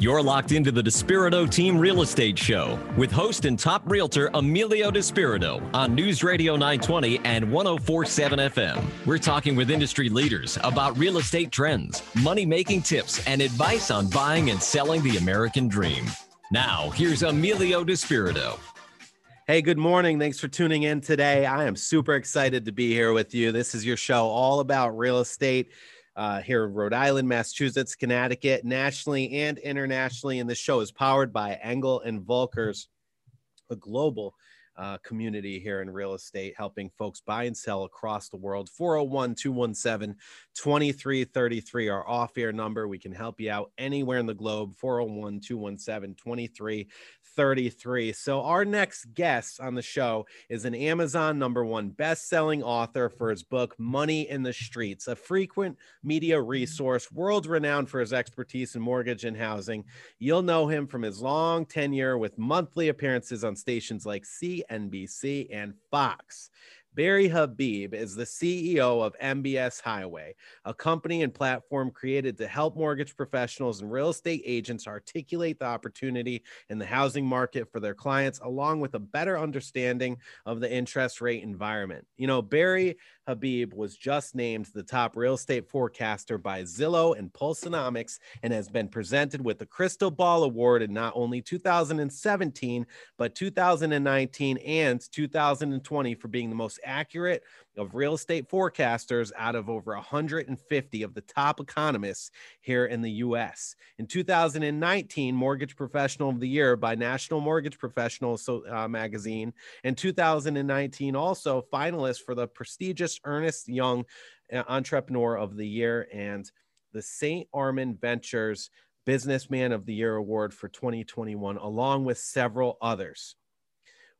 You're locked into the Despirito Team Real Estate Show with host and top realtor Emilio Despirito on News Radio 920 and 1047 FM. We're talking with industry leaders about real estate trends, money making tips, and advice on buying and selling the American dream. Now, here's Emilio Despirito. Hey, good morning. Thanks for tuning in today. I am super excited to be here with you. This is your show all about real estate uh, here in Rhode Island, Massachusetts, Connecticut, nationally and internationally. And this show is powered by Engel and Volkers, a global uh, community here in real estate, helping folks buy and sell across the world. 401 217 2333, our off air number. We can help you out anywhere in the globe. 401 217 33. So, our next guest on the show is an Amazon number one best-selling author for his book Money in the Streets, a frequent media resource, world renowned for his expertise in mortgage and housing. You'll know him from his long tenure with monthly appearances on stations like CNBC and Fox. Barry Habib is the CEO of MBS Highway, a company and platform created to help mortgage professionals and real estate agents articulate the opportunity in the housing market for their clients, along with a better understanding of the interest rate environment. You know, Barry Habib was just named the top real estate forecaster by Zillow and Pulsenomics and has been presented with the Crystal Ball Award in not only 2017, but 2019 and 2020 for being the most accurate of real estate forecasters out of over 150 of the top economists here in the US. In 2019, Mortgage Professional of the Year by National Mortgage Professional uh, magazine. In 2019, also finalist for the prestigious Ernst Young uh, Entrepreneur of the Year and the St. Armand Ventures Businessman of the Year Award for 2021, along with several others.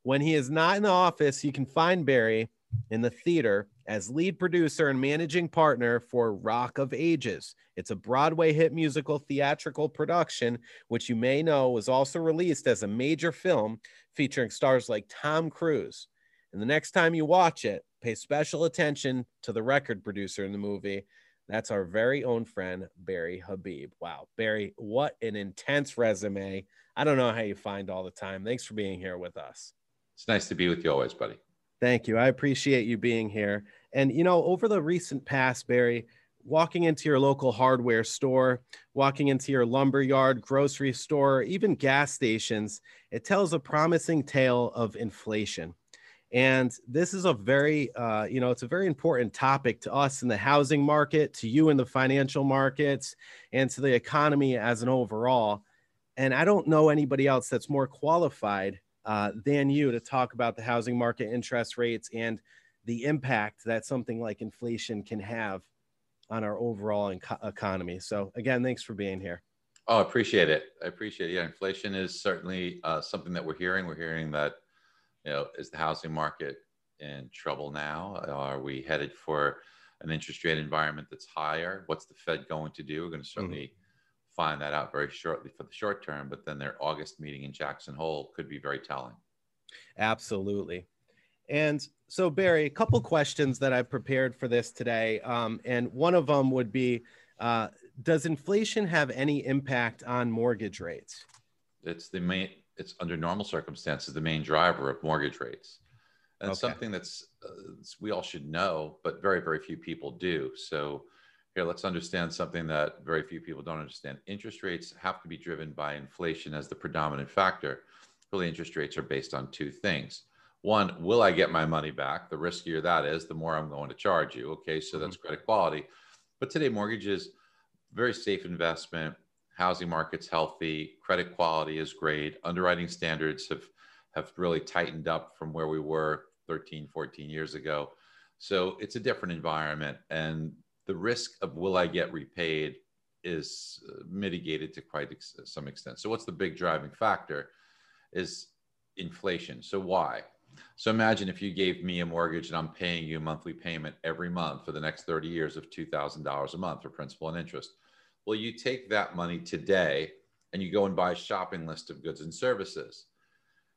When he is not in the office, you can find Barry in the theater as lead producer and managing partner for Rock of Ages. It's a Broadway hit musical theatrical production, which you may know was also released as a major film featuring stars like Tom Cruise. And the next time you watch it, pay special attention to the record producer in the movie. That's our very own friend, Barry Habib. Wow, Barry, what an intense resume. I don't know how you find all the time. Thanks for being here with us. It's nice to be with you always, buddy. Thank you. I appreciate you being here. And, you know, over the recent past, Barry, walking into your local hardware store, walking into your lumber yard, grocery store, even gas stations, it tells a promising tale of inflation. And this is a very, uh, you know, it's a very important topic to us in the housing market, to you in the financial markets, and to the economy as an overall. And I don't know anybody else that's more qualified uh, than you to talk about the housing market interest rates and the impact that something like inflation can have on our overall inco- economy. So, again, thanks for being here. Oh, I appreciate it. I appreciate it. Yeah, inflation is certainly uh, something that we're hearing. We're hearing that you know, is the housing market in trouble now? Are we headed for an interest rate environment that's higher? What's the Fed going to do? We're going to certainly mm-hmm. Find that out very shortly for the short term, but then their August meeting in Jackson Hole could be very telling. Absolutely. And so, Barry, a couple questions that I've prepared for this today. Um, and one of them would be uh, Does inflation have any impact on mortgage rates? It's the main, it's under normal circumstances the main driver of mortgage rates. And okay. something that's uh, we all should know, but very very few people do. So here, let's understand something that very few people don't understand. Interest rates have to be driven by inflation as the predominant factor. Really, interest rates are based on two things. One, will I get my money back? The riskier that is, the more I'm going to charge you. Okay, so that's mm-hmm. credit quality. But today, mortgages, very safe investment housing market's healthy, credit quality is great, underwriting standards have have really tightened up from where we were 13, 14 years ago. So it's a different environment and the risk of will I get repaid is uh, mitigated to quite ex- some extent. So what's the big driving factor is inflation. So why? So imagine if you gave me a mortgage and I'm paying you a monthly payment every month for the next 30 years of $2,000 a month for principal and interest. Well, you take that money today and you go and buy a shopping list of goods and services.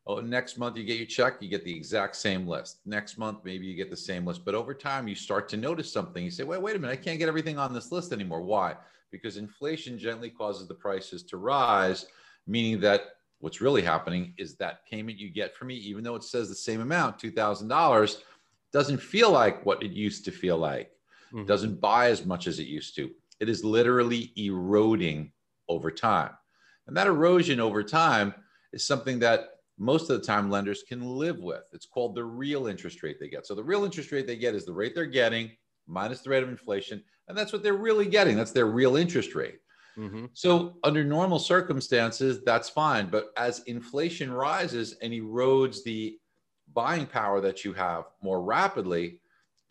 Oh, next month you get your check, you get the exact same list. Next month, maybe you get the same list. But over time, you start to notice something. You say, wait, wait a minute, I can't get everything on this list anymore. Why? because inflation gently causes the prices to rise, meaning that what's really happening is that payment you get from me, even though it says the same amount, $2,000, doesn't feel like what it used to feel like. Mm-hmm. Doesn't buy as much as it used to. It is literally eroding over time. And that erosion over time is something that most of the time lenders can live with. It's called the real interest rate they get. So the real interest rate they get is the rate they're getting minus the rate of inflation. And that's what they're really getting. That's their real interest rate. Mm-hmm. So under normal circumstances, that's fine. But as inflation rises and erodes the buying power that you have more rapidly,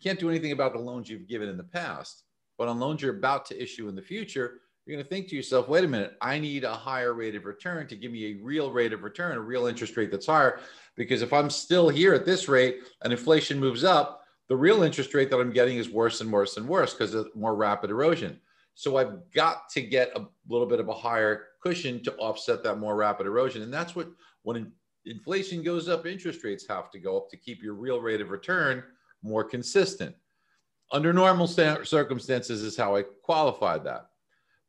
can't do anything about the loans you've given in the past. But on loans you're about to issue in the future, you're going to think to yourself, wait a minute, I need a higher rate of return to give me a real rate of return, a real interest rate that's higher. Because if I'm still here at this rate and inflation moves up, the real interest rate that I'm getting is worse and worse and worse because of more rapid erosion. So I've got to get a little bit of a higher cushion to offset that more rapid erosion. And that's what, when inflation goes up, interest rates have to go up to keep your real rate of return more consistent. Under normal circumstances, is how I qualified that.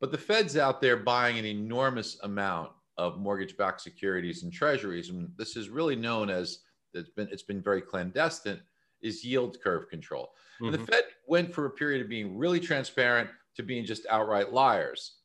But the Fed's out there buying an enormous amount of mortgage-backed securities and treasuries, and this is really known as it's been it's been very clandestine is yield curve control. Mm-hmm. And the mm-hmm. Fed went for a period of being really transparent to being just outright liars.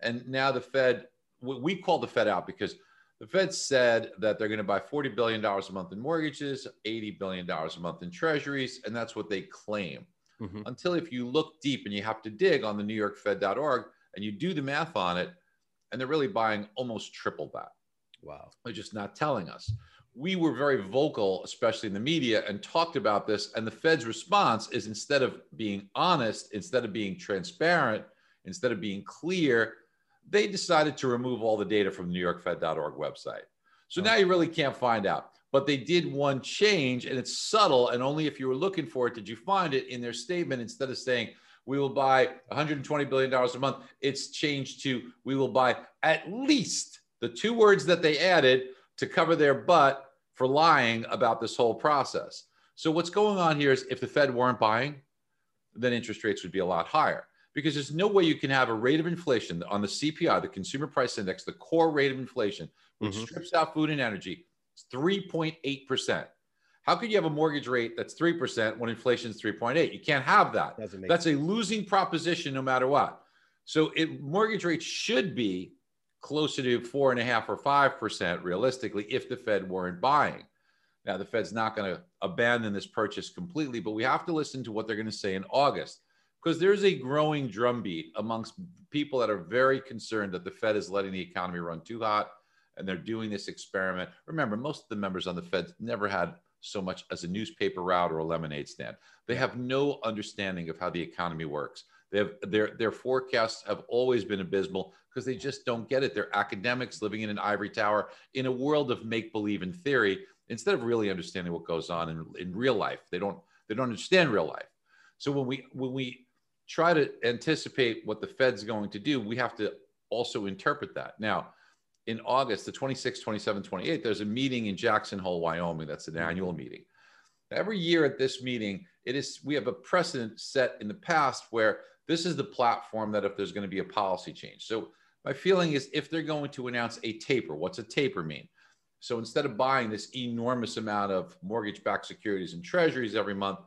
And now the Fed, we call the Fed out because the Fed said that they're going to buy $40 billion a month in mortgages, $80 billion a month in treasuries, and that's what they claim. Mm-hmm. Until if you look deep and you have to dig on the New York Fed.org, and you do the math on it, and they're really buying almost triple that. Wow. They're just not telling us. We were very vocal, especially in the media, and talked about this. And the Fed's response is instead of being honest, instead of being transparent, instead of being clear, they decided to remove all the data from the New NewYorkFed.org website. So now you really can't find out. But they did one change, and it's subtle. And only if you were looking for it did you find it in their statement. Instead of saying, we will buy 120 billion dollars a month. It's changed to we will buy at least the two words that they added to cover their butt for lying about this whole process. So what's going on here is if the Fed weren't buying, then interest rates would be a lot higher because there's no way you can have a rate of inflation on the CPI, the consumer price index, the core rate of inflation, which mm-hmm. strips out food and energy, it's 3.8%. How could you have a mortgage rate that's 3% when inflation is 3.8? You can't have that. That's sense. a losing proposition no matter what. So it, mortgage rates should be closer to four and a half or 5% realistically if the Fed weren't buying. Now, the Fed's not going to abandon this purchase completely, but we have to listen to what they're going to say in August because there's a growing drumbeat amongst people that are very concerned that the Fed is letting the economy run too hot and they're doing this experiment. Remember, most of the members on the Fed never had so much as a newspaper route or a lemonade stand. They have no understanding of how the economy works. They have their their forecasts have always been abysmal because they just don't get it. They're academics living in an ivory tower in a world of make believe and theory instead of really understanding what goes on in, in real life. They don't they don't understand real life. So when we when we try to anticipate what the Fed's going to do, we have to also interpret that. Now, in August, the 26th, 27th, 28th, there's a meeting in Jackson Hole, Wyoming. That's an mm-hmm. annual meeting. Every year at this meeting, it is we have a precedent set in the past where this is the platform that if there's going to be a policy change. So my feeling is if they're going to announce a taper, what's a taper mean? So instead of buying this enormous amount of mortgage-backed securities and treasuries every month,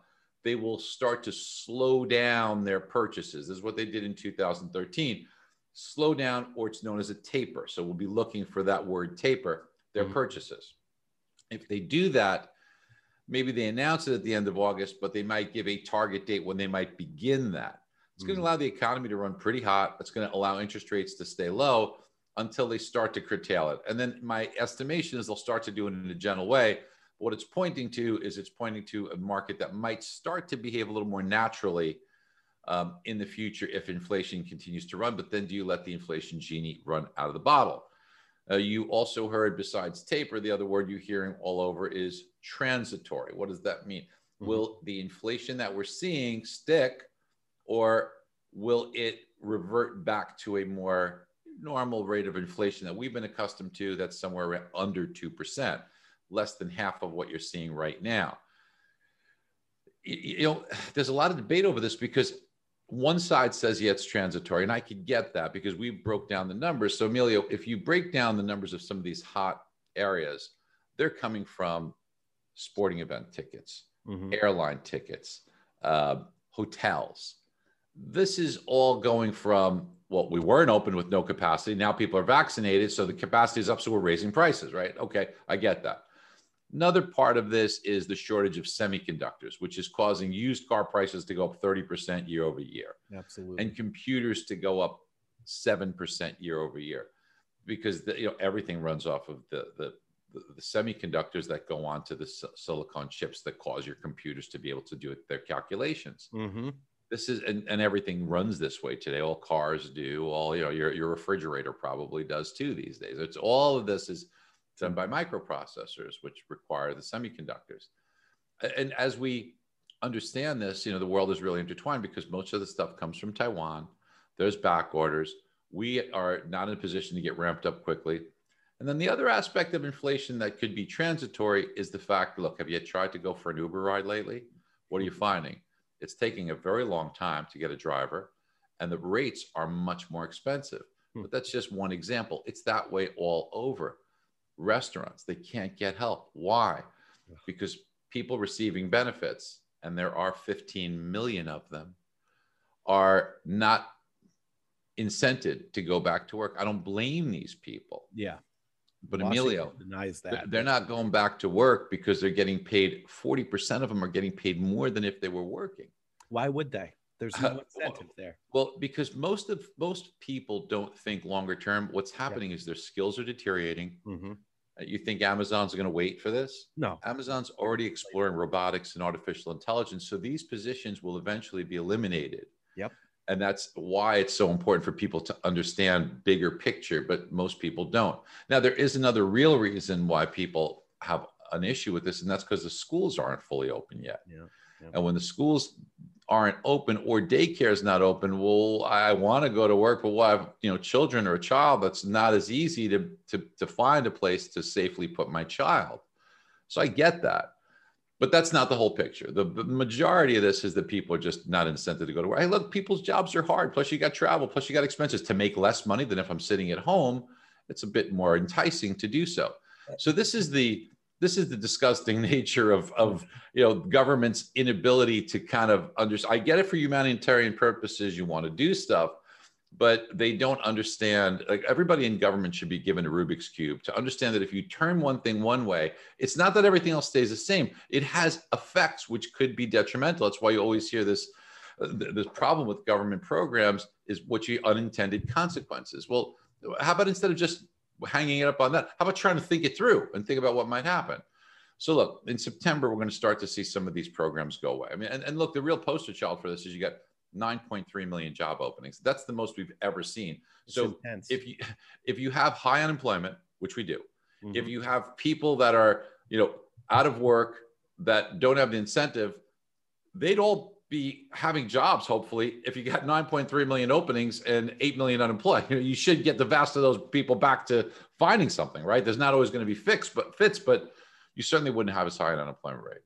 they will start to slow down their purchases. This is what they did in 2013 slow down, or it's known as a taper. So we'll be looking for that word taper, their mm-hmm. purchases. If they do that, maybe they announce it at the end of August, but they might give a target date when they might begin that. It's mm-hmm. going to allow the economy to run pretty hot. It's going to allow interest rates to stay low until they start to curtail it. And then my estimation is they'll start to do it in a gentle way. What it's pointing to is it's pointing to a market that might start to behave a little more naturally um, in the future if inflation continues to run. But then do you let the inflation genie run out of the bottle? Uh, you also heard, besides taper, the other word you're hearing all over is transitory. What does that mean? Mm-hmm. Will the inflation that we're seeing stick, or will it revert back to a more normal rate of inflation that we've been accustomed to that's somewhere under 2%, less than half of what you're seeing right now? You know, there's a lot of debate over this because one side says yeah it's transitory and i could get that because we broke down the numbers. So emilio if you break down the numbers of some of these hot areas they're coming from sporting event tickets mm-hmm. airline tickets uh, hotels. This is all going from well we weren't open with no capacity. Now people are vaccinated so the capacity is up so we're raising prices right? Okay i get that Another part of this is the shortage of semiconductors, which is causing used car prices to go up 30% year over year. Absolutely. And computers to go up 7% year over year because the, you know everything runs off of the, the the, the semiconductors that go onto the silicon chips that cause your computers to be able to do their calculations. Mm-hmm. This is and, and everything runs this way today. All cars do. All you know, your your refrigerator probably does too these days. It's all of this is done by microprocessors, which require the semiconductors. And as we understand this, you know, the world is really intertwined because most of the stuff comes from Taiwan. There's back orders. We are not in a position to get ramped up quickly. And then the other aspect of inflation that could be transitory is the fact look, have you tried to go for an Uber ride lately? What are you finding? It's taking a very long time to get a driver, and the rates are much more expensive. Hmm. But that's just one example. It's that way all over restaurants. They can't get help. Why? Because people receiving benefits, and there are 15 million of them, are not incented to go back to work. I don't blame these people. Yeah. But Washington Emilio denies that. They're not going back to work because they're getting paid 40% of them are getting paid more than if they were working. Why would they? There's no incentive there. Well, because most of most people don't think longer term. What's happening yeah. is their skills are deteriorating. Mm-hmm. Uh, you think Amazon's going to wait for this? No. Amazon's already exploring robotics and artificial intelligence. So these positions will eventually be eliminated. Yep. And that's why it's so important for people to understand bigger picture, but most people don't. Now, there is another real reason why people have an issue with this, and that's because the schools aren't fully open yet. Yeah. yeah. And when the schools aren't open or daycare is not open well i want to go to work but we'll have you know children or a child that's not as easy to, to to find a place to safely put my child. So i get that but that's not the whole picture. The, the majority of this is that people are just not incented to go to work. Hey look people's jobs are hard. Plus you got travel plus you got expenses. To make less money than if i'm sitting at home it's a bit more enticing to do so. So this is the this is the disgusting nature of, of you know government's inability to kind of understand i get it for humanitarian purposes you want to do stuff but they don't understand like everybody in government should be given a rubik's cube to understand that if you turn one thing one way it's not that everything else stays the same. It has effects which could be detrimental. That's why you always hear this uh, this problem with government programs is what you unintended consequences. Well how about instead of just hanging it up on that. How about trying to think it through and think about what might happen? So look, in September, we're going to start to see some of these programs go away. I mean, and, and look, the real poster child for this is you got 9.3 million job openings. That's the most we've ever seen. It's so intense. if you if you have high unemployment, which we do, mm-hmm. if you have people that are you know out of work that don't have the incentive, they'd all be having jobs hopefully. If you got 9.3 million openings and 8 million unemployed you, know, you should get the vast of those people back to finding something right? There's not always going to be fixed but fits but you certainly wouldn't have as high an unemployment rate.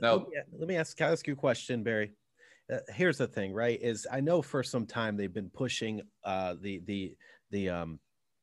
Now let me, let me ask, ask you a question barry. Uh, here's the thing right is i know for some time they've been pushing uh, the the the um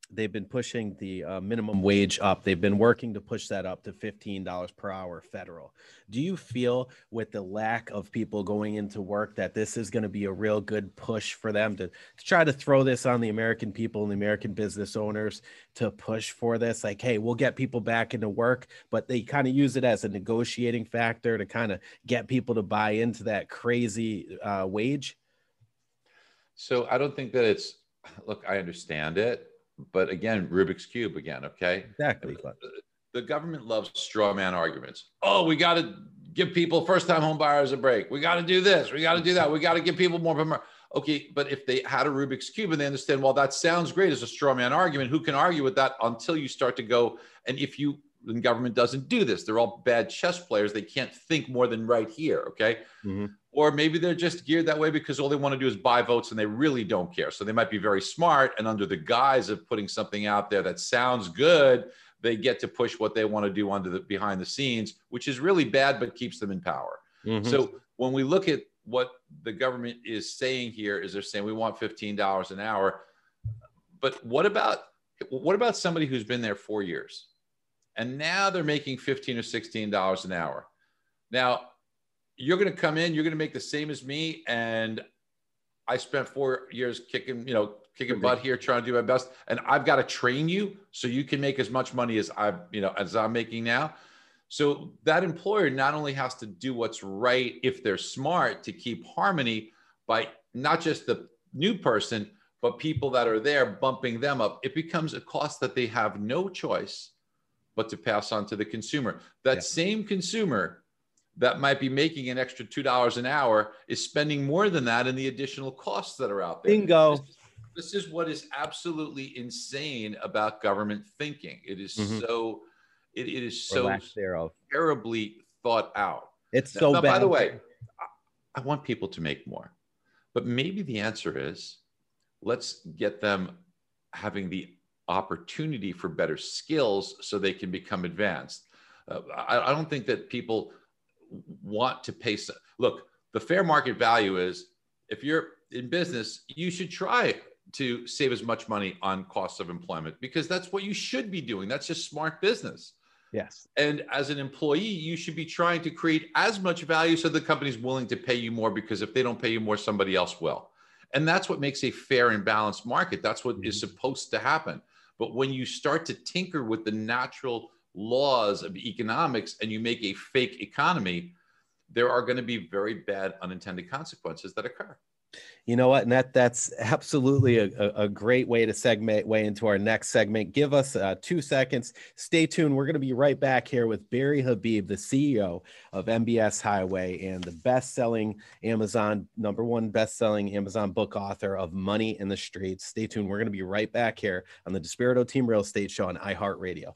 they've been pushing the uh, minimum wage up. They've been working to push that up to $15 per hour federal. Do you feel with the lack of people going into work that this is going to be a real good push for them to, to try to throw this on the American people and the American business owners to push for this? Like, hey, we'll get people back into work, but they kind of use it as a negotiating factor to kind of get people to buy into that crazy uh, wage? So I don't think that it's, look, I understand it but again, Rubik's cube again. Okay, exactly. The government loves straw man arguments. Oh, we got to give people first time home buyers a break. We got to do this. We got to do that. We got to give people more. Okay, but if they had a Rubik's cube and they understand, well, that sounds great as a straw man argument. Who can argue with that until you start to go? And if you the government doesn't do this, they're all bad chess players. They can't think more than right here. Okay. Mm-hmm or maybe they're just geared that way because all they want to do is buy votes and they really don't care. So they might be very smart, and under the guise of putting something out there that sounds good, they get to push what they want to do under the behind the scenes, which is really bad but keeps them in power. Mm-hmm. So when we look at what the government is saying here is they're saying we want $15 an hour. But what about what about somebody who's been there four years and now they're making 15 or 16 dollars an hour? Now you're going to come in, you're going to make the same as me, and I spent four years kicking, you know, kicking butt here, trying to do my best, and I've got to train you so you can make as much money as I've, you know, as I'm making now. So that employer not only has to do what's right if they're smart to keep harmony by not just the new person, but people that are there bumping them up. It becomes a cost that they have no choice but to pass on to the consumer. That yeah. same consumer that might be making an extra $2 an hour is spending more than that in the additional costs that are out there. Bingo. This, this is what is absolutely insane about government thinking. It is mm-hmm. so it, it is so terribly thought out. It's so now, bad. By the way, I want people to make more, but maybe the answer is let's get them having the opportunity for better skills so they can become advanced. Uh, I, I, don't think that people want to pay. So, look, the fair market value is if you're in business, you should try to save as much money on costs of employment because that's what you should be doing. That's just smart business. Yes. And as an employee, you should be trying to create as much value so the company's willing to pay you more because if they don't pay you more, somebody else will. And that's what makes a fair and balanced market. That's what mm-hmm. is supposed to happen. But when you start to tinker with the natural laws of economics and you make a fake economy, there are going to be very bad unintended consequences that occur. You know what? And that that's absolutely a, a, great way to segment way into our next segment. Give us uh, two seconds. Stay tuned. We're going to be right back here with Barry Habib, the CEO of MBS Highway and the best-selling Amazon number one best-selling Amazon book author of Money in the Streets. Stay tuned. We're going to be right back here on the Despirito Team Real Estate Show on iHeartRadio.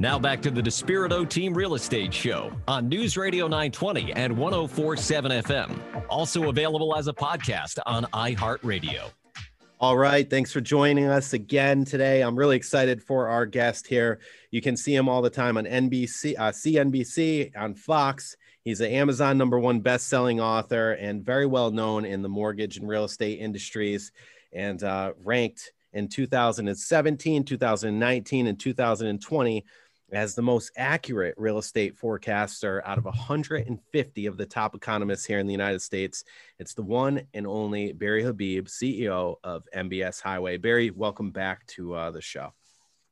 Now back to the Despirito Team Real Estate Show on News Radio 920 and 1047 FM. Also available as a podcast on iHeartRadio. All right. Thanks for joining us again today. I'm really excited for our guest here. You can see him all the time on NBC, uh, CNBC, on Fox. He's an Amazon number one best-selling author and very well known in the mortgage and real estate industries, and uh, ranked in 2017, 2019, and 2020 as the most accurate real estate forecaster out of 150 of the top economists here in the United States. It's the one and only Barry Habib, CEO of MBS Highway. Barry, welcome back to uh, the show.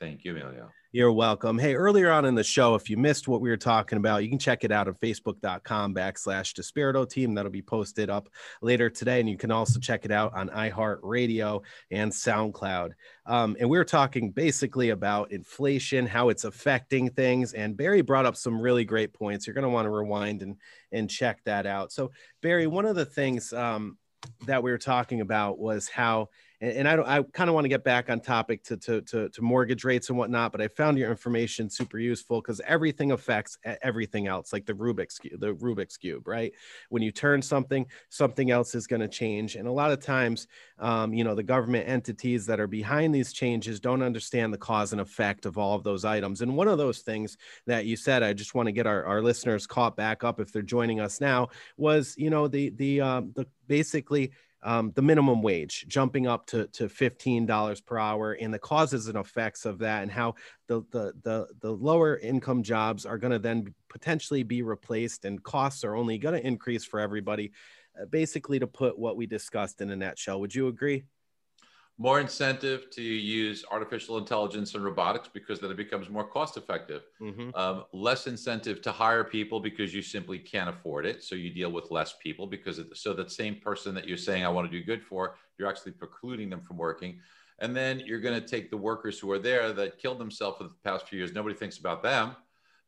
Thank you, Emilio. You're welcome. Hey, earlier on in the show, if you missed what we were talking about, you can check it out on facebook.com backslash Despirito team. That'll be posted up later today. And you can also check it out on iHeartRadio and SoundCloud. Um, and we were talking basically about inflation, how it's affecting things. And Barry brought up some really great points. You're going to want to rewind and, and check that out. So, Barry, one of the things um, that we were talking about was how and, and I don't, I kind of want to get back on topic to, to, to, to mortgage rates and whatnot, but I found your information super useful because everything affects everything else, like the Rubik's the Rubik's cube, right? When you turn something, something else is going to change, and a lot of times, um, you know, the government entities that are behind these changes don't understand the cause and effect of all of those items. And one of those things that you said, I just want to get our, our listeners caught back up if they're joining us now, was you know the the um, the basically um, the minimum wage jumping up to, to $15 per hour and the causes and effects of that and how the, the, the, the lower income jobs are going to then potentially be replaced and costs are only going to increase for everybody uh, basically to put what we discussed in a nutshell. Would you agree more incentive to use artificial intelligence and robotics because then it becomes more cost effective mm-hmm. um, less incentive to hire people because you simply can't afford it so you deal with less people because it, so that same person that you're saying i want to do good for you're actually precluding them from working and then you're going to take the workers who are there that killed themselves for the past few years nobody thinks about them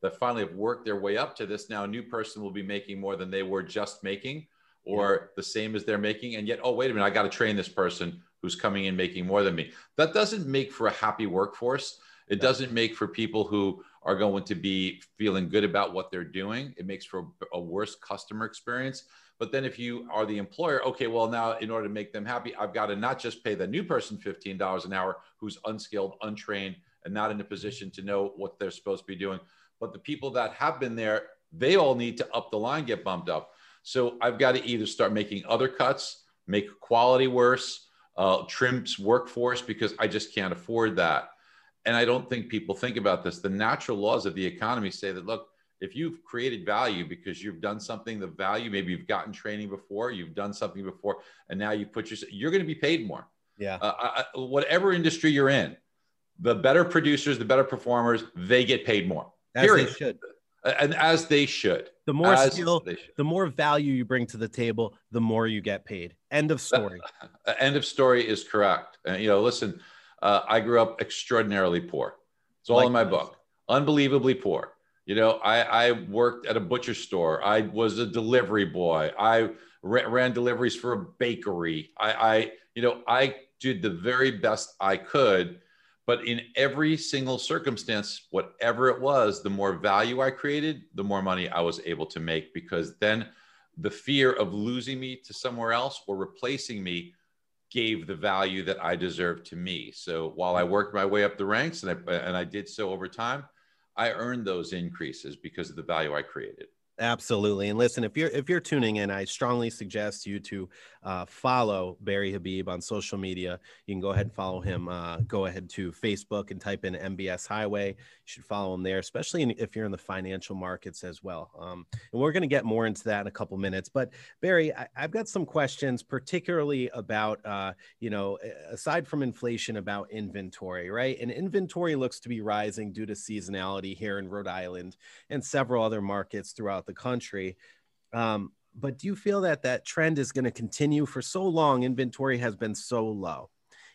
that finally have worked their way up to this now a new person will be making more than they were just making or yeah. the same as they're making and yet oh wait a minute i got to train this person who's coming in making more than me. That doesn't make for a happy workforce. It doesn't make for people who are going to be feeling good about what they're doing. It makes for a worse customer experience. But then if you are the employer, okay, well, now in order to make them happy, I've got to not just pay the new person $15 an hour who's unskilled, untrained, and not in a position to know what they're supposed to be doing, but the people that have been there they all need to up the line, get bumped up. So I've got to either start making other cuts, make quality worse, uh, trims workforce because I just can't afford that. And I don't think people think about this. The natural laws of the economy say that look, if you've created value because you've done something, the value maybe you've gotten training before, you've done something before, and now you put yourself, you're going to be paid more. Yeah. Uh, I, whatever industry you're in, the better producers, the better performers, they get paid more. As period. they should. And as they should. The more as skill, the more value you bring to the table, the more you get paid. End of story. End of story is correct. Uh, you know, listen, uh, I grew up extraordinarily poor. It's all in my book. Unbelievably poor. You know, I, I worked at a butcher store. I was a delivery boy. I ran, ran deliveries for a bakery. I, I, you know, I did the very best I could but in every single circumstance, whatever it was, the more value I created, the more money I was able to make because then the fear of losing me to somewhere else or replacing me gave the value that I deserved to me. So while I worked my way up the ranks and I, and I did so over time, I earned those increases because of the value I created. Absolutely. And listen, if you're if you're tuning in, I strongly suggest you to uh, follow Barry Habib on social media. You can go ahead and follow him. Uh, go ahead to Facebook and type in MBS Highway. You should follow him there, especially in, if you're in the financial markets as well. Um, and we're going to get more into that in a couple minutes. But Barry, I, have got some questions, particularly about uh, you know, aside from inflation, about inventory, right? And inventory looks to be rising due to seasonality here in Rhode Island and several other markets throughout throughout the country. Um, but do you feel that that trend is going to continue for so long? Inventory has been so low,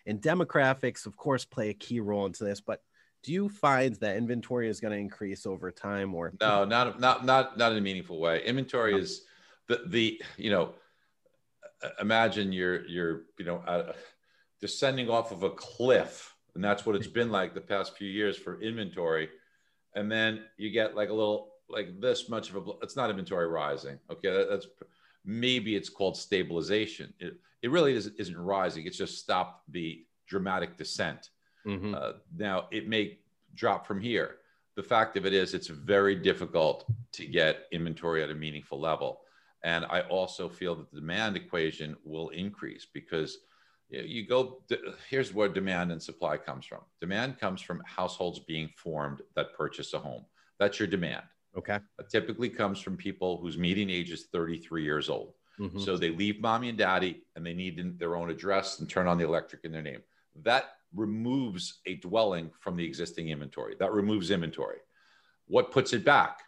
and demographics, of course, play a key role into this. But do you find that inventory is going to increase over time, or no, not not not not in a meaningful way? Inventory is the the you know, imagine you're you're you know uh, descending off of a cliff, and that's what it's been like the past few years for inventory, and then you get like a little like this much of a it's not inventory rising okay? That, that's maybe it's called stabilization. It, it really is, isn't rising. It's just stopped the dramatic descent. Mm-hmm. uh, now it may drop from here. The fact of it is it's very difficult to get inventory at a meaningful level. And i also feel that the demand equation will increase because you go here's where demand and supply comes from. Demand comes from households being formed that purchase a home. That's your demand Okay. Typically comes from people whose median age is 33 years old. Mm-hmm. So they leave mommy and daddy and they need their own address and turn on the electric in their name. That removes a dwelling from the existing inventory. That removes inventory. What puts it back?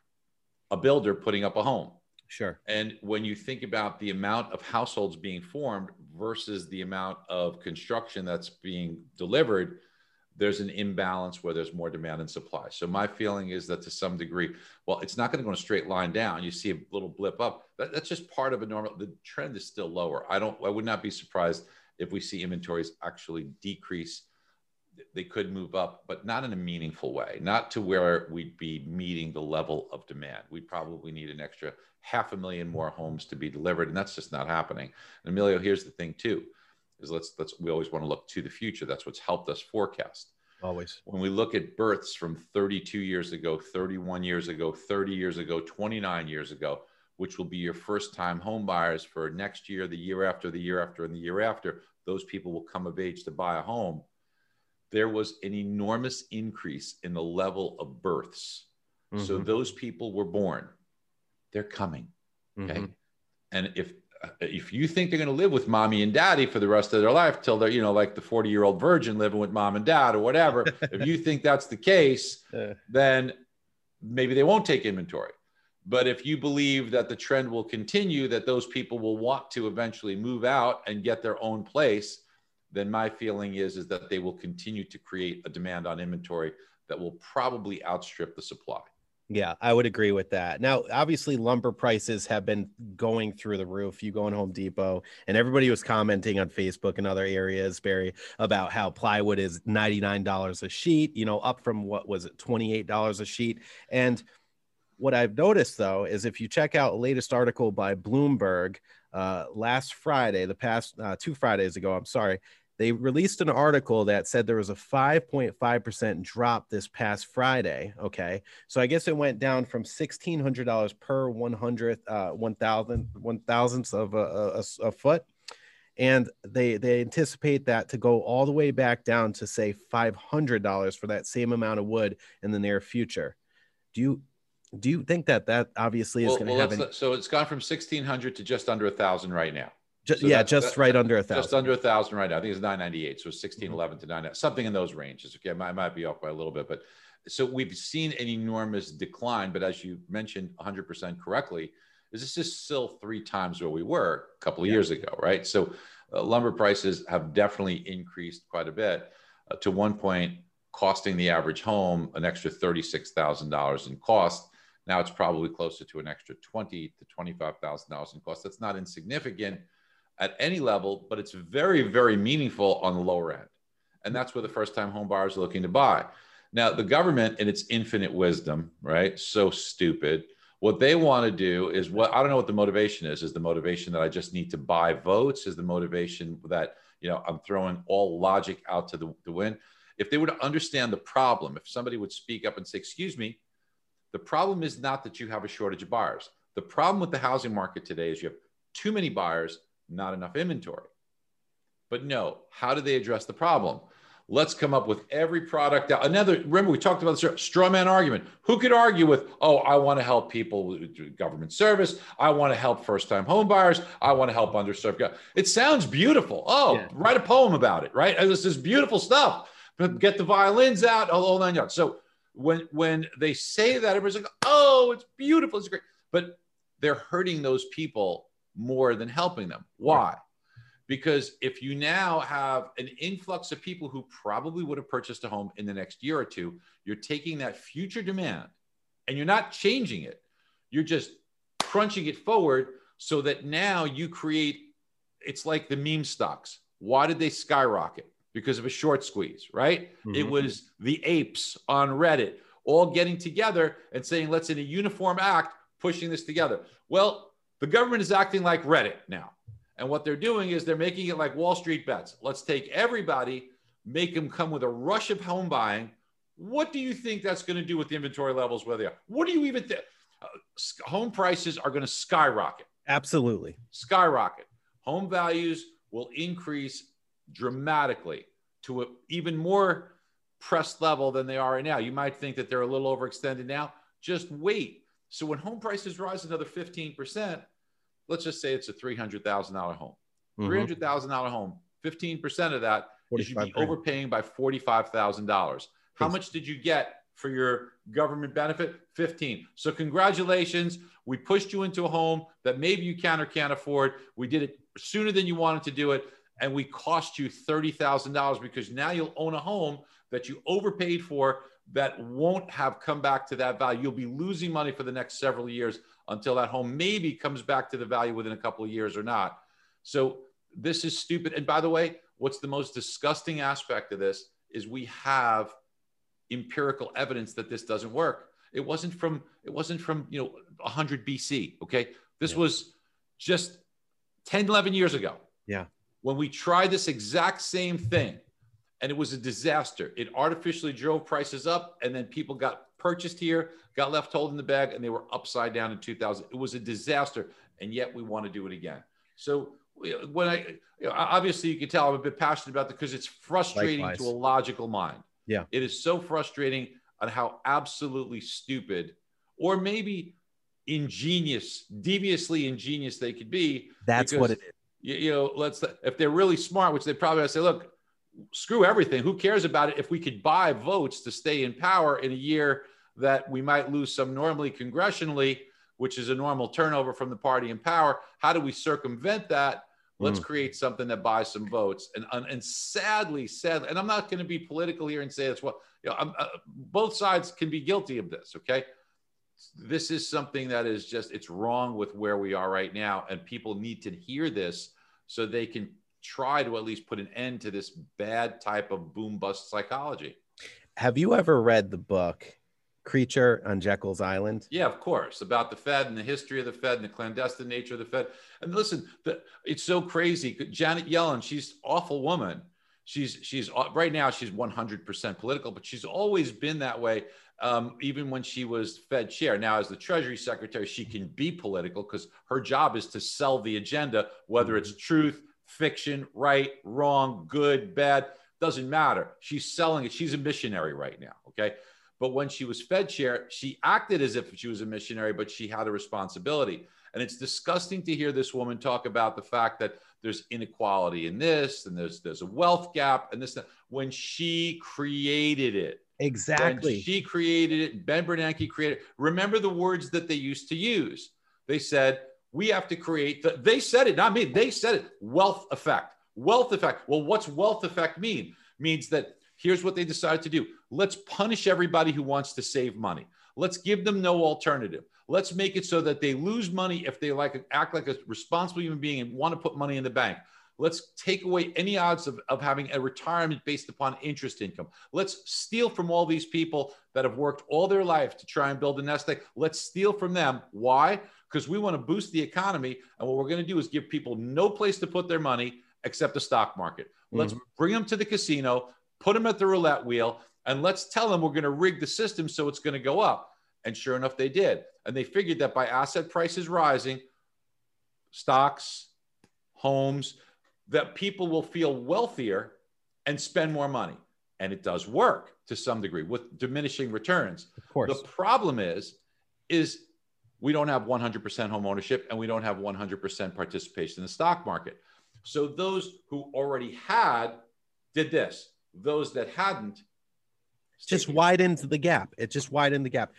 A builder putting up a home. Sure. And when you think about the amount of households being formed versus the amount of construction that's being delivered, there's an imbalance where there's more demand and supply. So my feeling is that to some degree, well, it's not going to go in a straight line down. You see a little blip up. That, that's just part of a normal. The trend is still lower. I don't. I would not be surprised if we see inventories actually decrease. They could move up, but not in a meaningful way. Not to where we'd be meeting the level of demand. We probably need an extra half a million more homes to be delivered, and that's just not happening. And Emilio, here's the thing too is let's let's we always want to look to the future. That's what's helped us forecast. Always. When we look at births from 32 years ago, 31 years ago, 30 years ago, 29 years ago, which will be your first time home buyers for next year, the year after, the year after, and the year after, those people will come of age to buy a home. There was an enormous increase in the level of births. Mm-hmm. So those people were born. They're coming. Okay. Mm-hmm. And if Uh, if you think they're going to live with mommy and daddy for the rest of their life till they're you know like the 40 year old virgin living with mom and dad or whatever if you think that's the case then maybe they won't take inventory. But if you believe that the trend will continue that those people will want to eventually move out and get their own place then my feeling is is that they will continue to create a demand on inventory that will probably outstrip the supply yeah, I would agree with that. Now, obviously, lumber prices have been going through the roof. You go in Home Depot, and everybody was commenting on Facebook and other areas, Barry, about how plywood is $99 a sheet, you know, up from what was it, $28 a sheet. And what I've noticed, though, is if you check out latest article by Bloomberg uh, last Friday, the past uh, two Fridays ago, I'm sorry, they released an article that said there was a 5.5% drop this past Friday. Okay. So I guess it went down from $1,600 per 100th, uh, 1,000, 1,000th of a, a, a foot and they they anticipate that to go all the way back down to say $500 for that same amount of wood in the near future do you do you think that that obviously is well, going to well, any... so it's gone from 1600 to just under a thousand right now just, so yeah, just that, right under a thousand. Just under a thousand right now. I think it's 998. So 1611 mm-hmm. to 9, something in those ranges. Okay, I might be off by a little bit, but so we've seen an enormous decline. But as you mentioned 100% correctly, is this is still three times where we were a couple of yeah. years ago, right? So uh, lumber prices have definitely increased quite a bit uh, to one point, costing the average home an extra $36,000 in cost. Now it's probably closer to an extra twenty to twenty-five thousand dollars in cost. That's not insignificant at any level, but it's very, very meaningful on the lower end. And that's where the first-time home buyers are looking to buy. Now, the government, in its infinite wisdom, right? So stupid, what they want to do is what I don't know what the motivation is. Is the motivation that I just need to buy votes? Is the motivation that you know I'm throwing all logic out to the, the wind? If they were to understand the problem, if somebody would speak up and say, "Excuse me," the problem is not that you have a shortage of buyers. The problem with the housing market today is you have too many buyers, not enough inventory. But no, how do they address the problem? Let's come up with every product out. Another, remember, we talked about the straw man argument. Who could argue with, oh, I want to help people with government service. I want to help first time home buyers. I want to help underserved. It sounds beautiful. Oh, yeah. write a poem about it, right? This is beautiful stuff. But get the violins out, all nine yards. So when when they say that, everybody's like, oh, it's beautiful. It's great. But they're hurting those people more than helping them. Why? Because if you now have an influx of people who probably would have purchased a home in the next year or two, you're taking that future demand and you're not changing it. You're just crunching it forward so that now you create it's like the meme stocks. Why did they skyrocket? Because of a short squeeze, right? Mm-hmm. It was the apes on Reddit all getting together and saying, let's in a uniform act pushing this together. Well, the government is acting like Reddit now. And what they're doing is they're making it like Wall Street bets. Let's take everybody, make them come with a rush of home buying. What do you think that's going to do with the inventory levels where they are? What do you even think? Uh, home prices are going to skyrocket. Absolutely. Skyrocket. Home values will increase dramatically to an even more pressed level than they are right now. You might think that they're a little overextended now. Just wait. So when home prices rise another 15%, let's just say it's a $300,000 home. Mm-hmm. $300,000 home, 15% of that, you should be overpaying by $45,000. How much did you get for your government benefit? 15. So congratulations. We pushed you into a home that maybe you can or can't afford. We did it sooner than you wanted to do it. And we cost you $30,000 because now you'll own a home that you overpaid for that won't have come back to that value. You'll be losing money for the next several years until that home maybe comes back to the value within a couple of years or not. So this is stupid. And by the way, what's the most disgusting aspect of this is we have empirical evidence that this doesn't work. It wasn't from it wasn't from you know 100 BC. Okay, this yeah. was just 10, 11 years ago. Yeah, when we tried this exact same thing, and it was a disaster. It artificially drove prices up, and then people got purchased here, got left holding the bag, and they were upside down in 2000. It was a disaster, and yet we want to do it again. So when I you know, obviously you can tell I'm a bit passionate about it because it's frustrating Likewise. to a logical mind. Yeah, it is so frustrating on how absolutely stupid, or maybe ingenious, deviously ingenious they could be. That's because, what it is. You, you know, let's if they're really smart, which they probably say, look, screw everything. Who cares about it if we could buy votes to stay in power in a year that we might lose some normally congressionally, which is a normal turnover from the party in power? How do we circumvent that? Let's mm. create something that buys some votes. And, and sadly, sadly, and I'm not going to be political here and say it's what, you know, uh, both sides can be guilty of this. Okay. This is something that is just, it's wrong with where we are right now. And people need to hear this so they can try to at least put an end to this bad type of boom bust psychology. Have you ever read the book Creature on Jekyll's Island? Yeah, of course, about the Fed and the history of the Fed and the clandestine nature of the Fed. And listen, the, it's so crazy. Janet Yellen, she's awful woman. she's she's uh, right now she's 100% political, but she's always been that way. Um, even when she was Fed chair. Now, as the Treasury Secretary, she can be political because her job is to sell the agenda, whether it's truth, fiction, right, wrong, good, bad, doesn't matter. She's selling it. She's a missionary right now. Okay. But when she was Fed chair, she acted as if she was a missionary, but she had a responsibility. And it's disgusting to hear this woman talk about the fact that there's inequality in this and there's there's a wealth gap and this when she created it. Exactly. When she created it. Ben Bernanke created it. Remember the words that they used to use. They said, we have to create the, they said it, not me. They said it. Wealth effect. Wealth effect. Well, what's wealth effect mean? Means that here's what they decided to do. Let's punish everybody who wants to save money. Let's give them no alternative. Let's make it so that they lose money if they like act like a responsible human being and want to put money in the bank. Let's take away any odds of, of having a retirement based upon interest income. Let's steal from all these people that have worked all their life to try and build a nest egg. Let's steal from them. Why? Because we want to boost the economy. And what we're going to do is give people no place to put their money except the stock market. Let's mm-hmm. bring them to the casino, put them at the roulette wheel, and let's tell them we're going to rig the system so it's going to go up. And sure enough, they did. And they figured that by asset prices rising, stocks, homes, that people will feel wealthier and spend more money. And it does work to some degree with diminishing returns. Of course. The problem is, is we don't have 100% home ownership and we don't have 100% participation in the stock market. So those who already had did this. Those that hadn't just widened the gap. It just widened the gap.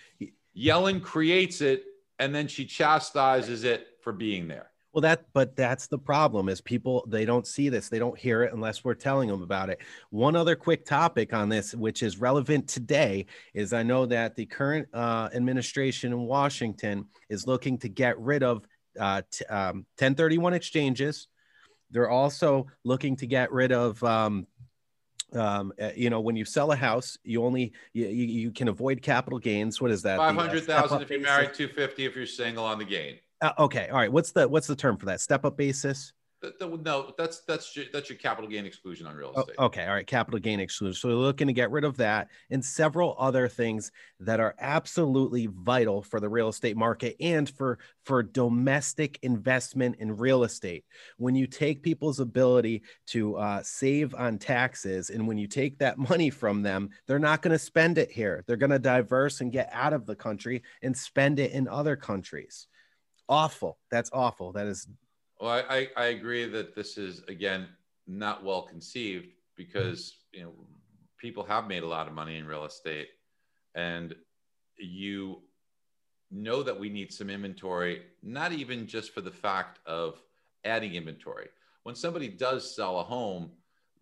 Yellen creates it and then she chastises it for being there. Well, that, but that's the problem is people, they don't see this. They don't hear it unless we're telling them about it. One other quick topic on this, which is relevant today, is I know that the current uh, administration in Washington is looking to get rid of uh, t- um, 1031 exchanges they're also looking to get rid of um, um, uh, you know, when you sell a house, you only you, you can avoid capital gains. What is that? Five hundred thousand uh, if you're married, two fifty if you're single on the gain. Uh, okay, all right. What's the what's the term for that? Step up basis no, that's that's your, that's your capital gain exclusion on real oh, estate. Oh, okay, all right, capital gain exclusion. So we're looking to get rid of that and several other things that are absolutely vital for the real estate market and for for domestic investment in real estate. When you take people's ability to uh, save on taxes, and when you take that money from them, they're not going to spend it here. They're going to diverse and get out of the country and spend it in other countries awful. That's awful. That is well, I, I agree that this is again not well conceived because you know people have made a lot of money in real estate, and you know that we need some inventory, not even just for the fact of adding inventory. When somebody does sell a home,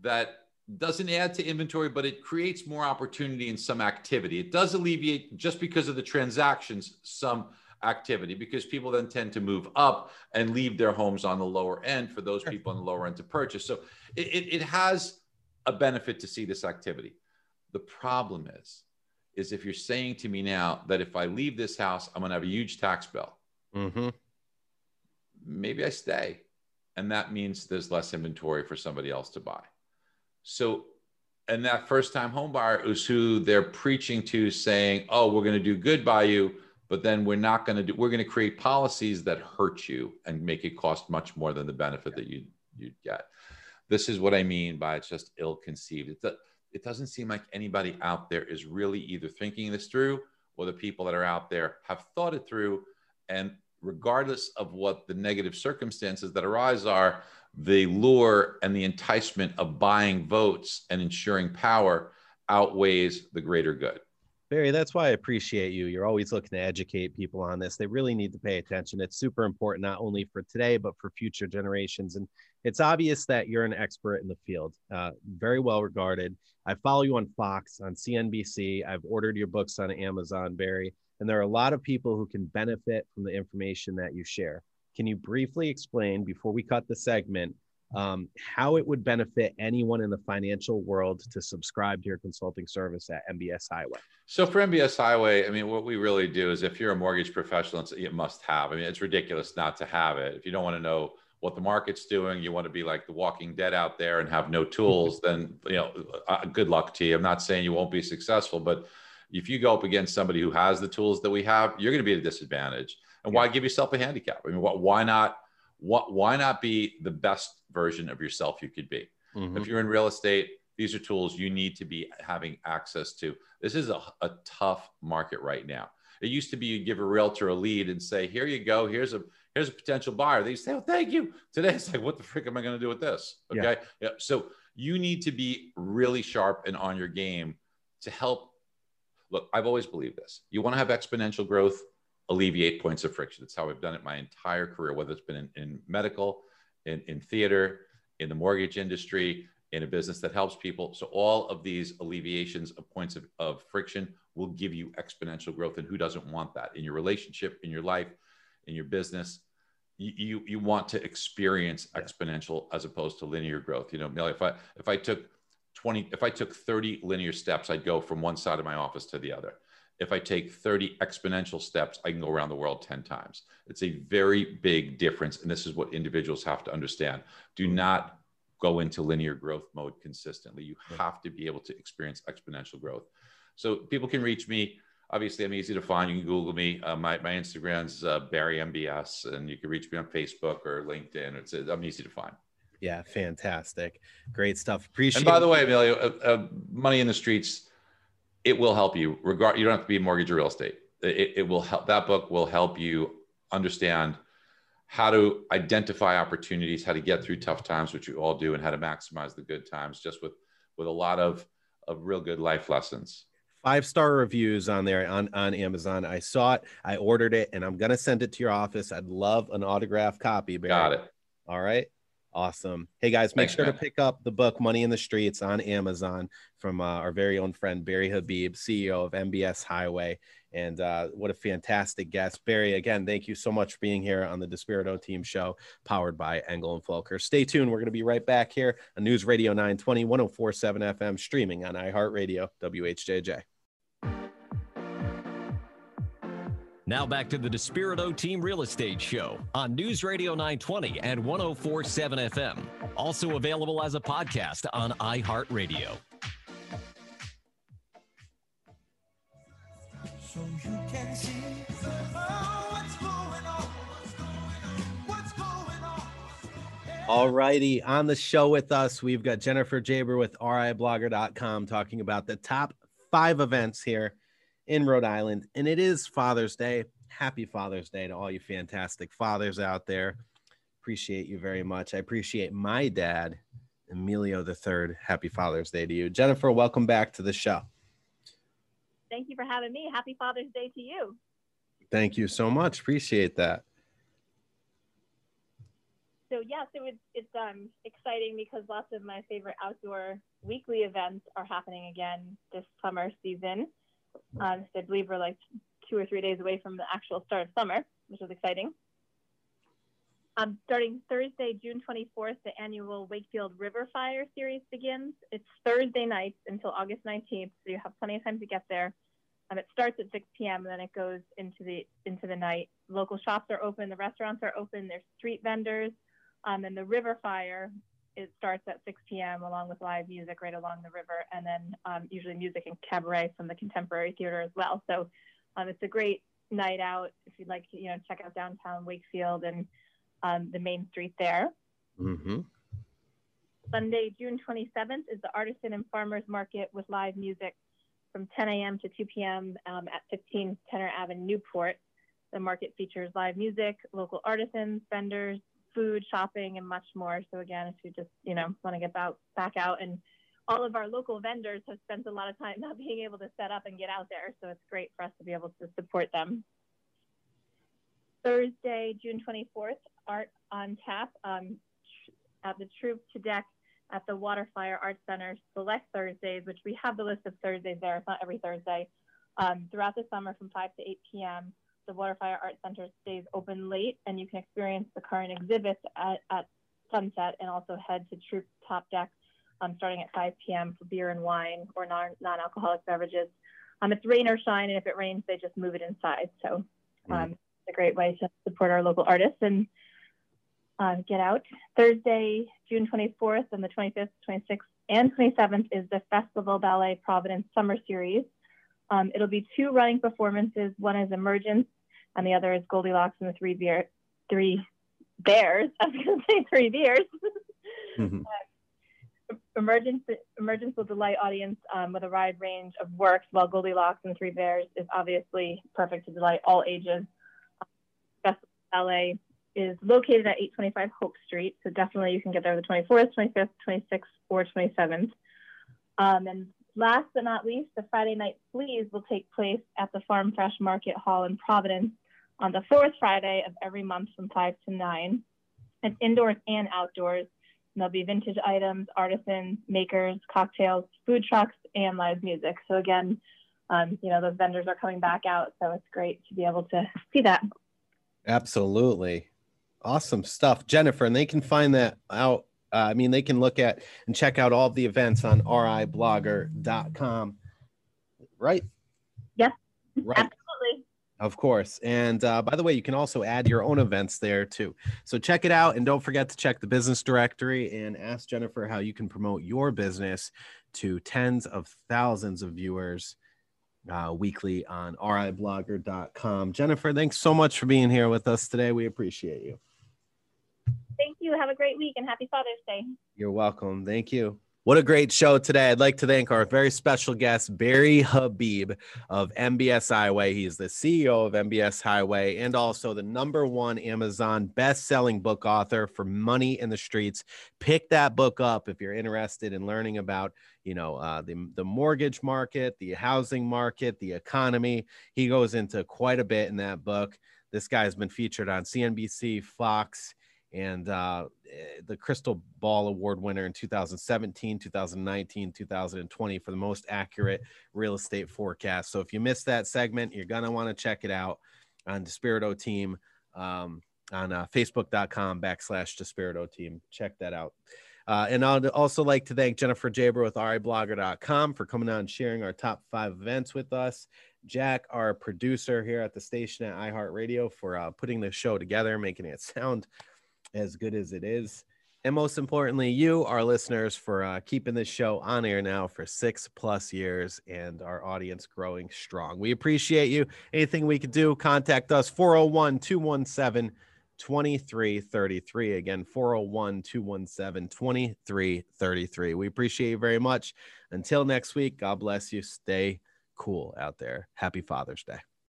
that doesn't add to inventory, but it creates more opportunity and some activity. It does alleviate just because of the transactions some activity because people then tend to move up and leave their homes on the lower end for those people on the lower end to purchase. So it, it, it has a benefit to see this activity. The problem is, is if you're saying to me now that if I leave this house, I'm going to have a huge tax bill. Mm-hmm. Maybe I stay. And that means there's less inventory for somebody else to buy. So, and that first time home buyer is who they're preaching to saying, oh, we're going to do good by you but then we're not going to do we're going to create policies that hurt you and make it cost much more than the benefit that you you'd get. This is what i mean by it's just ill conceived it, it doesn't seem like anybody out there is really either thinking this through or the people that are out there have thought it through. And regardless of what the negative circumstances that arise are the lure and the enticement of buying votes and ensuring power outweighs the greater good Barry, that's why I appreciate you. You're always looking to educate people on this. They really need to pay attention. It's super important, not only for today, but for future generations. And it's obvious that you're an expert in the field, uh, very well regarded. I follow you on Fox, on CNBC. I've ordered your books on Amazon, Barry. And there are a lot of people who can benefit from the information that you share. Can you briefly explain, before we cut the segment, um, how it would benefit anyone in the financial world to subscribe to your consulting service at MBS Highway. So for MBS Highway, I mean, what we really do is if you're a mortgage professional, it's a must have. I mean, it's ridiculous not to have it. If you don't want to know what the market's doing, you want to be like the Walking Dead out there and have no tools, then you know, uh, good luck to you. I'm not saying you won't be successful, but if you go up against somebody who has the tools that we have, you're going to be at a disadvantage. And why give yourself a handicap? I mean, why not? What, why not be the best version of yourself you could be? Mm-hmm. If you're in real estate, these are tools you need to be having access to. This is a, a tough market right now. It used to be you give a realtor a lead and say, "Here you go. Here's a here's a potential buyer." They say, "Oh, thank you." Today it's like, "What the frick am I going to do with this?" Okay, yeah. yeah. So you need to be really sharp and on your game to help. Look, I've always believed this. You want to have exponential growth, alleviate points of friction. That's how I've done it my entire career, whether it's been in, in medical, in, in theater, in the mortgage industry, in a business that helps people. So all of these alleviations of points of, of friction will give you exponential growth. And who doesn't want that in your relationship, in your life, in your business? You, you, you want to experience exponential as opposed to linear growth. You know, if I if I took 20, if I took 30 linear steps, I'd go from one side of my office to the other. If I take 30 exponential steps, I can go around the world 10 times. It's a very big difference. And this is what individuals have to understand. Do not go into linear growth mode consistently. You have to be able to experience exponential growth. So people can reach me. Obviously, I'm easy to find. You can Google me. Uh, my, my Instagram's uh, Barry MBS, and you can reach me on Facebook or LinkedIn. It's I'm easy to find. Yeah, fantastic, great stuff. Appreciate. And by the way, Emilio, uh, uh, money in the streets, it will help you. Regard, you don't have to be mortgage or real estate. It, it will help. That book will help you understand how to identify opportunities, how to get through tough times, which you all do, and how to maximize the good times, just with with a lot of of real good life lessons. Five star reviews on there on on Amazon. I saw it, I ordered it, and I'm gonna send it to your office. I'd love an autographed copy. Barry. Got it. All right. Awesome. Hey guys, make Thanks, sure man. to pick up the book Money in the Streets on Amazon from uh, our very own friend Barry Habib, CEO of MBS Highway. And uh, what a fantastic guest. Barry, again, thank you so much for being here on the Despirito Team Show, powered by Engel and Völkers. Stay tuned. We're going to be right back here on News Radio 920, 1047 FM, streaming on iHeartRadio, WHJJ. Now back to the Despirito Team Real Estate Show on News Radio 920 and 1047 FM. Also available as a podcast on iHeartRadio. So you can see All righty. On the show with us, we've got Jennifer Geaber with RIblogger.com talking about the top five events here in Rhode Island, and it is Father's Day. Happy Father's Day to all you fantastic fathers out there. Appreciate you very much. I appreciate my dad, Emilio the Third. Happy Father's Day to you, Jennifer. Welcome back to the show. Thank you for having me. Happy Father's Day to you. Thank you so much. Appreciate that. So yes, it was, it's um, exciting because lots of my favorite outdoor weekly events are happening again this summer season. Um, so I believe we're like two or three days away from the actual start of summer, which is exciting. Um, starting Thursday, June 24th, the annual Wakefield River Fire Series begins. It's Thursday nights until August 19th, so you have plenty of time to get there. Um, it starts at 6 p.m. and then it goes into the into the night. Local shops are open, the restaurants are open, there's street vendors, um, and the River Fire it starts at 6 p.m. along with live music right along the river, and then um, usually music and cabaret from the Contemporary Theater as well. So um, it's a great night out if you'd like to, you know, check out downtown Wakefield and um, the main street there. Mm-hmm. Sunday, June 27th is the Artisan and Farmers Market with live music from 10 a.m. to 2 p.m. Um, at 15 Tenor Avenue, Newport. The market features live music, local artisans, vendors, food, shopping, and much more. So again, if you just you know want to get back back out, and all of our local vendors have spent a lot of time not being able to set up and get out there, so it's great for us to be able to support them. Thursday, June 24th, Art on Tap um, at the Troop Top Deck at the Waterfire Art Center select Thursdays, which we have the list of Thursdays there. It's not every Thursday. Um, throughout the summer from 5 to 8 p.m the Waterfire Art Center stays open late and you can experience the current exhibits at, at sunset and also head to Troop Top Deck um, starting at 5 p.m. for beer and wine or non, non-alcoholic beverages. Um, it's rain or shine, and if it rains, they just move it inside. So um, mm. it's a great way to support our local artists. And uh, get out. Thursday, June 24th and the 25th, 26th, and 27th is the Festival Ballet Providence Summer Series. Um, it'll be two running performances. One is Emergence, and the other is Goldilocks and the Three Bear, Three Bears. I was going to say Three Bears. mm-hmm. uh, Emergence, Emergence will delight audience um, with a wide range of works, while Goldilocks and Three Bears is obviously perfect to delight all ages. Festival Ballet is located at 825 Hope Street. So definitely you can get there the 24th, 25th, 26th, or 27th. Um, and last but not least, the Friday Night Fleas will take place at the Farm Fresh Market Hall in Providence on the fourth Friday of every month from 5 to 9. It's indoors and outdoors. And there'll be vintage items, artisans, makers, cocktails, food trucks, and live music. So again, um, you know, those vendors are coming back out. So it's great to be able to see that. Absolutely. Awesome stuff, Jennifer. And they can find that out. Uh, I mean, they can look at and check out all of the events on riblogger.com. Right? Yes. Right. Of course. And uh, by the way, you can also add your own events there too. So check it out. And don't forget to check the business directory and ask Jennifer how you can promote your business to tens of thousands of viewers uh, weekly on riblogger.com. Jennifer, thanks so much for being here with us today. We appreciate you. Thank you. Have a great week and happy Father's Day. You're welcome. Thank you. What a great show today. I'd like to thank our very special guest, Barry Habib of MBS Highway. He's the CEO of MBS Highway and also the number one Amazon best-selling book author for Money in the Streets. Pick that book up if you're interested in learning about, you know, uh, the, the mortgage market, the housing market, the economy. He goes into quite a bit in that book. This guy has been featured on CNBC, Fox, and uh, eh, the Crystal Ball Award winner in 2017, 2019, 2020 for the most accurate real estate forecast. So if you missed that segment, you're going to want to check it out on Despirito Team um, on uh, facebook.com backslash Despirito Team. Check that out. Uh, and I'd also like to thank Jennifer Geaber with riblogger.com for coming on and sharing our top five events with us. Jack, our producer here at the station at iHeartRadio, for uh, putting the show together, making it sound as good as it is. And most importantly, you, our listeners, for uh, keeping this show on air now for six plus years and our audience growing strong. We appreciate you. Anything we could do, contact us 401 217 2333. Again, 401 217 2333. We appreciate you very much. Until next week, God bless you. Stay cool out there. Happy Father's Day.